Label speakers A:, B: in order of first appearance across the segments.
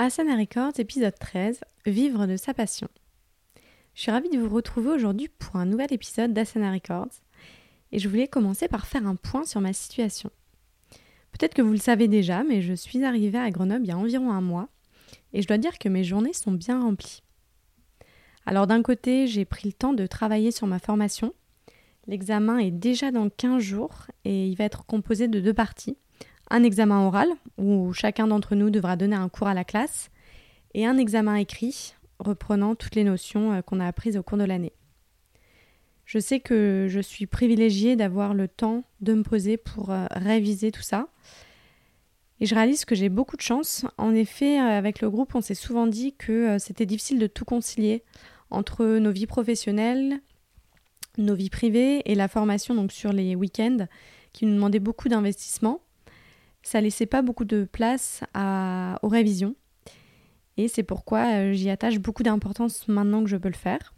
A: Asana Records, épisode 13, Vivre de sa passion. Je suis ravie de vous retrouver aujourd'hui pour un nouvel épisode d'Asana Records et je voulais commencer par faire un point sur ma situation. Peut-être que vous le savez déjà, mais je suis arrivée à Grenoble il y a environ un mois et je dois dire que mes journées sont bien remplies. Alors d'un côté, j'ai pris le temps de travailler sur ma formation. L'examen est déjà dans 15 jours et il va être composé de deux parties un examen oral où chacun d'entre nous devra donner un cours à la classe et un examen écrit reprenant toutes les notions euh, qu'on a apprises au cours de l'année. Je sais que je suis privilégiée d'avoir le temps de me poser pour euh, réviser tout ça. Et je réalise que j'ai beaucoup de chance. En effet, euh, avec le groupe, on s'est souvent dit que c'était difficile de tout concilier entre nos vies professionnelles, nos vies privées et la formation sur les week-ends qui nous demandait beaucoup d'investissement ça laissait pas beaucoup de place à, aux révisions. Et c'est pourquoi euh, j'y attache beaucoup d'importance maintenant que je peux le faire.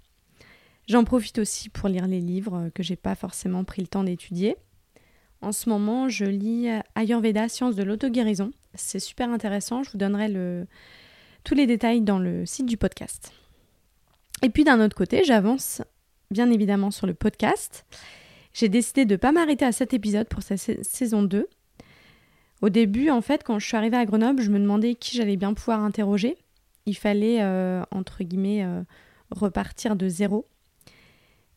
A: J'en profite aussi pour lire les livres que j'ai pas forcément pris le temps d'étudier. En ce moment, je lis Ayurveda, Sciences de l'auto-guérison. C'est super intéressant, je vous donnerai tous les détails dans le site du podcast. Et puis d'un autre côté, j'avance bien évidemment sur le podcast. J'ai décidé de ne pas m'arrêter à cet épisode pour sa saison 2 au début, en fait, quand je suis arrivée à Grenoble, je me demandais qui j'allais bien pouvoir interroger. Il fallait, euh, entre guillemets, euh, repartir de zéro.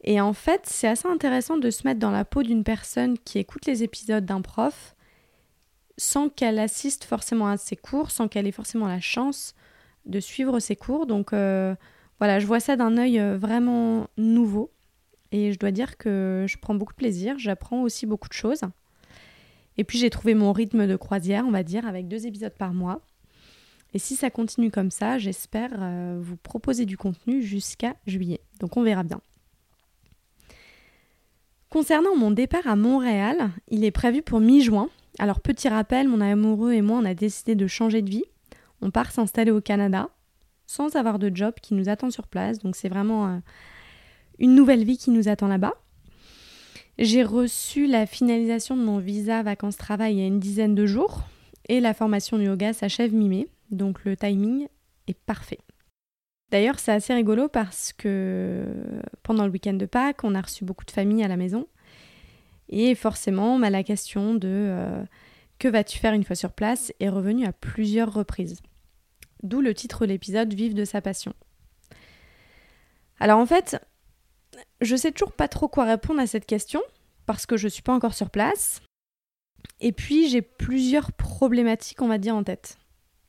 A: Et en fait, c'est assez intéressant de se mettre dans la peau d'une personne qui écoute les épisodes d'un prof sans qu'elle assiste forcément à ses cours, sans qu'elle ait forcément la chance de suivre ses cours. Donc euh, voilà, je vois ça d'un œil vraiment nouveau. Et je dois dire que je prends beaucoup de plaisir, j'apprends aussi beaucoup de choses. Et puis j'ai trouvé mon rythme de croisière, on va dire, avec deux épisodes par mois. Et si ça continue comme ça, j'espère euh, vous proposer du contenu jusqu'à juillet. Donc on verra bien. Concernant mon départ à Montréal, il est prévu pour mi-juin. Alors petit rappel, mon amoureux et moi, on a décidé de changer de vie. On part s'installer au Canada sans avoir de job qui nous attend sur place. Donc c'est vraiment euh, une nouvelle vie qui nous attend là-bas. J'ai reçu la finalisation de mon visa vacances-travail il y a une dizaine de jours et la formation de yoga s'achève mi-mai, donc le timing est parfait. D'ailleurs, c'est assez rigolo parce que pendant le week-end de Pâques, on a reçu beaucoup de familles à la maison. Et forcément, bah, la question de euh, que vas-tu faire une fois sur place est revenue à plusieurs reprises. D'où le titre de l'épisode Vive de sa passion. Alors en fait, je sais toujours pas trop quoi répondre à cette question parce que je suis pas encore sur place. Et puis j'ai plusieurs problématiques, on va dire, en tête.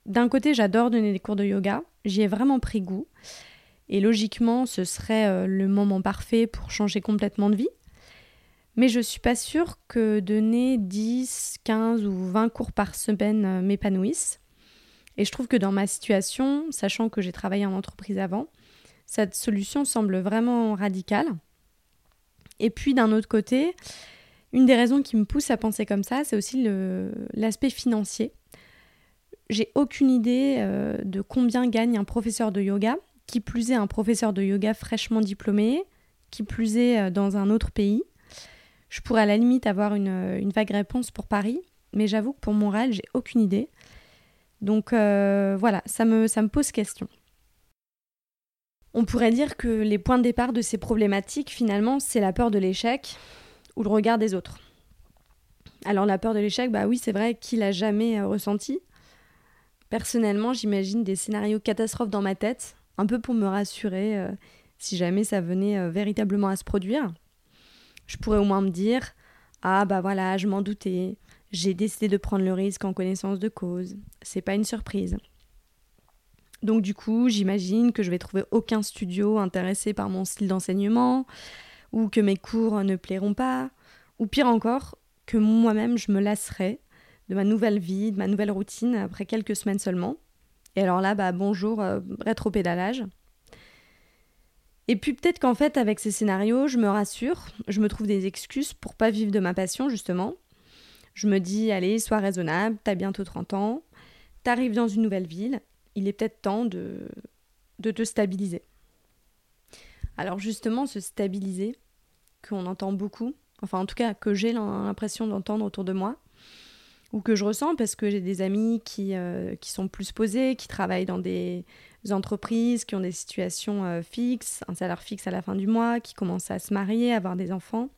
A: D'un côté, j'adore donner des cours de yoga, j'y ai vraiment pris goût. Et logiquement, ce serait euh, le moment parfait pour changer complètement de vie. Mais je suis pas sûre que donner 10, 15 ou 20 cours par semaine euh, m'épanouisse. Et je trouve que dans ma situation, sachant que j'ai travaillé en entreprise avant, cette solution semble vraiment radicale. Et puis d'un autre côté, une des raisons qui me pousse à penser comme ça, c'est aussi l'aspect financier. J'ai aucune idée euh, de combien gagne un professeur de yoga, qui plus est un professeur de yoga fraîchement diplômé, qui plus est euh, dans un autre pays. Je pourrais à la limite avoir une, vague réponse pour Paris, mais j'avoue que pour Montréal, j'ai aucune idée. Donc euh, voilà, ça me, ça me pose question. On pourrait dire que les points de départ de ces problématiques, finalement, c'est la peur de l'échec ou le regard des autres. Alors la peur de l'échec, bah oui, c'est vrai, qui l'a jamais euh, ressenti Personnellement, j'imagine des scénarios catastrophes dans ma tête, un peu pour me rassurer euh, si jamais ça venait euh, véritablement à se produire. Je pourrais au moins me dire Ah bah voilà, je m'en doutais, j'ai décidé de prendre le risque en connaissance de cause, c'est pas une surprise. Donc du coup, j'imagine que je vais trouver aucun studio intéressé par mon style d'enseignement, ou que mes cours ne plairont pas, ou pire encore, que moi-même je me lasserai de ma nouvelle vie, de ma nouvelle routine après quelques semaines seulement. Et alors là, bah bonjour, euh, rétro-pédalage. Et puis peut-être qu'en fait, avec ces scénarios, je me rassure, je me trouve des excuses pour pas vivre de ma passion, justement. Je me dis, allez, sois raisonnable, t'as bientôt 30 ans, t'arrives dans une nouvelle ville, il est peut-être temps de, de te stabiliser. Alors justement, se stabiliser, qu'on entend beaucoup, enfin en tout cas que j'ai l'impression d'entendre autour de moi, ou que je ressens parce que j'ai des amis qui, euh, sont plus posés, qui travaillent dans des entreprises, qui ont des situations euh, fixes, un salaire fixe à la fin du mois, qui commencent à se marier, à avoir des enfants.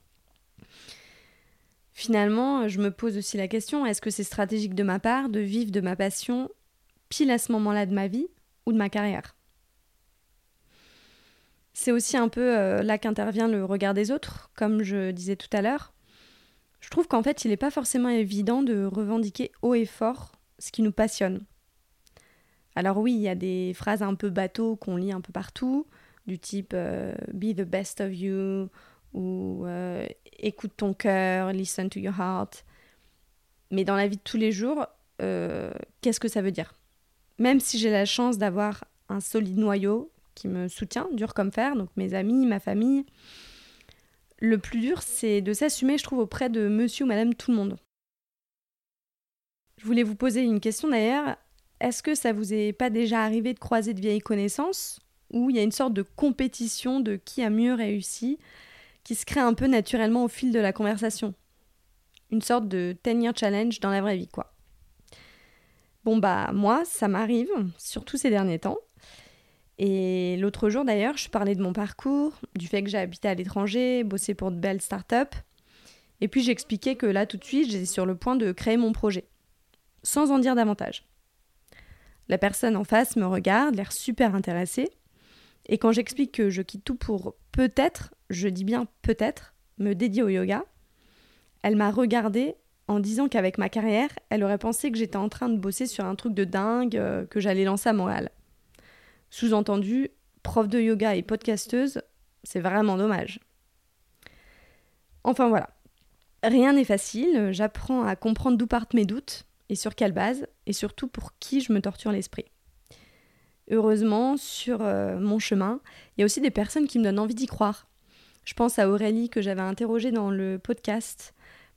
A: Finalement, je me pose aussi la question, est-ce que c'est stratégique de ma part de vivre de ma passion pile à ce moment-là de ma vie ou de ma carrière C'est aussi un peu euh, là qu'intervient le regard des autres, comme je disais tout à l'heure. Je trouve qu'en fait, il n'est pas forcément évident de revendiquer haut et fort ce qui nous passionne. Alors oui, il y a des phrases un peu bateau qu'on lit un peu partout, du type euh, Be the best of you ou euh, Écoute ton cœur, listen to your heart. Mais dans la vie de tous les jours, qu'est-ce que ça veut dire? Même si j'ai la chance d'avoir un solide noyau qui me soutient, dur comme fer, donc mes amis, ma famille, le plus dur, c'est de s'assumer, je trouve, auprès de monsieur ou madame tout le monde. Je voulais vous poser une question d'ailleurs. Est-ce que ça vous est pas déjà arrivé de croiser de vieilles connaissances où il y a une sorte de compétition de qui a mieux réussi qui se crée un peu naturellement au fil de la conversation? Une sorte de 10 year challenge dans la vraie vie, quoi. Bon, bah, moi, ça m'arrive, surtout ces derniers temps. Et l'autre jour d'ailleurs, je parlais de mon parcours, du fait que j'ai habité à l'étranger, bossé pour de belles startups. Et puis j'expliquais que là tout de suite, j'étais sur le point de créer mon projet. Sans en dire davantage. La personne en face me regarde, l'air super intéressée. Et quand j'explique que je quitte tout pour peut-être, je dis bien peut-être, me dédier au yoga, elle m'a regardée en disant qu'avec ma carrière, elle aurait pensé que j'étais en train de bosser sur un truc de dingue euh, que j'allais lancer à Montréal. Sous-entendu, prof de yoga et podcasteuse, c'est vraiment dommage. Enfin voilà. Rien n'est facile, j'apprends à comprendre d'où partent mes doutes et sur quelle base, et surtout pour qui je me torture l'esprit. Heureusement, sur euh, mon chemin, il y a aussi des personnes qui me donnent envie d'y croire. Je pense à Aurélie que j'avais interrogée dans le podcast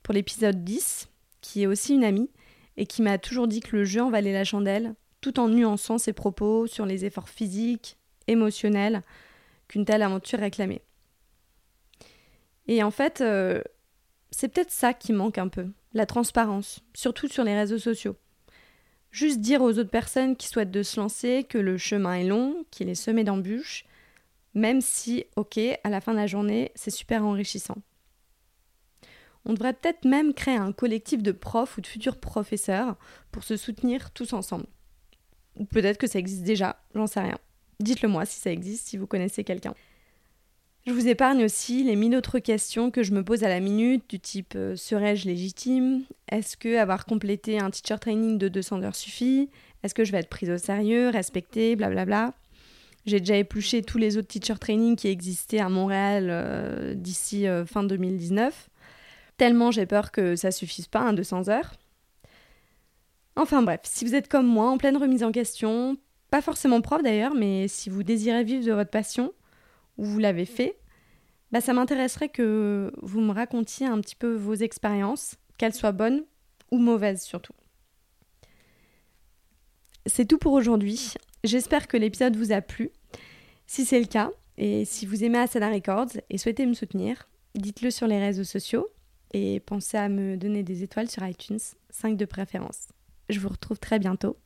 A: pour l'épisode 10, qui est aussi une amie, et qui m'a toujours dit que le jeu en valait la chandelle, tout en nuançant ses propos sur les efforts physiques, émotionnels qu'une telle aventure réclamait. Et en fait, euh, c'est peut-être ça qui manque un peu, la transparence, surtout sur les réseaux sociaux. Juste dire aux autres personnes qui souhaitent de se lancer que le chemin est long, qu'il est semé d'embûches, même si, ok, à la fin de la journée, c'est super enrichissant. On devrait peut-être même créer un collectif de profs ou de futurs professeurs pour se soutenir tous ensemble. Ou peut-être que ça existe déjà, j'en sais rien. Dites-le moi si ça existe, si vous connaissez quelqu'un. Je vous épargne aussi les mille autres questions que je me pose à la minute, du type euh, serais-je légitime? Est-ce que avoir complété un teacher training de 200 heures suffit? Est-ce que je vais être prise au sérieux, respectée, blablabla? J'ai déjà épluché tous les autres teacher training qui existaient à Montréal euh, d'ici euh, fin 2019. Tellement j'ai peur que ça suffise pas, un 200 heures. Enfin bref, si vous êtes comme moi, en pleine remise en question, pas forcément prof d'ailleurs, mais si vous désirez vivre de votre passion, ou vous l'avez fait, bah ça m'intéresserait que vous me racontiez un petit peu vos expériences, qu'elles soient bonnes ou mauvaises surtout. C'est tout pour aujourd'hui. J'espère que l'épisode vous a plu. Si c'est le cas, et si vous aimez Asana Records et souhaitez me soutenir, dites-le sur les réseaux sociaux et pensez à me donner des étoiles sur iTunes, 5 de préférence. Je vous retrouve très bientôt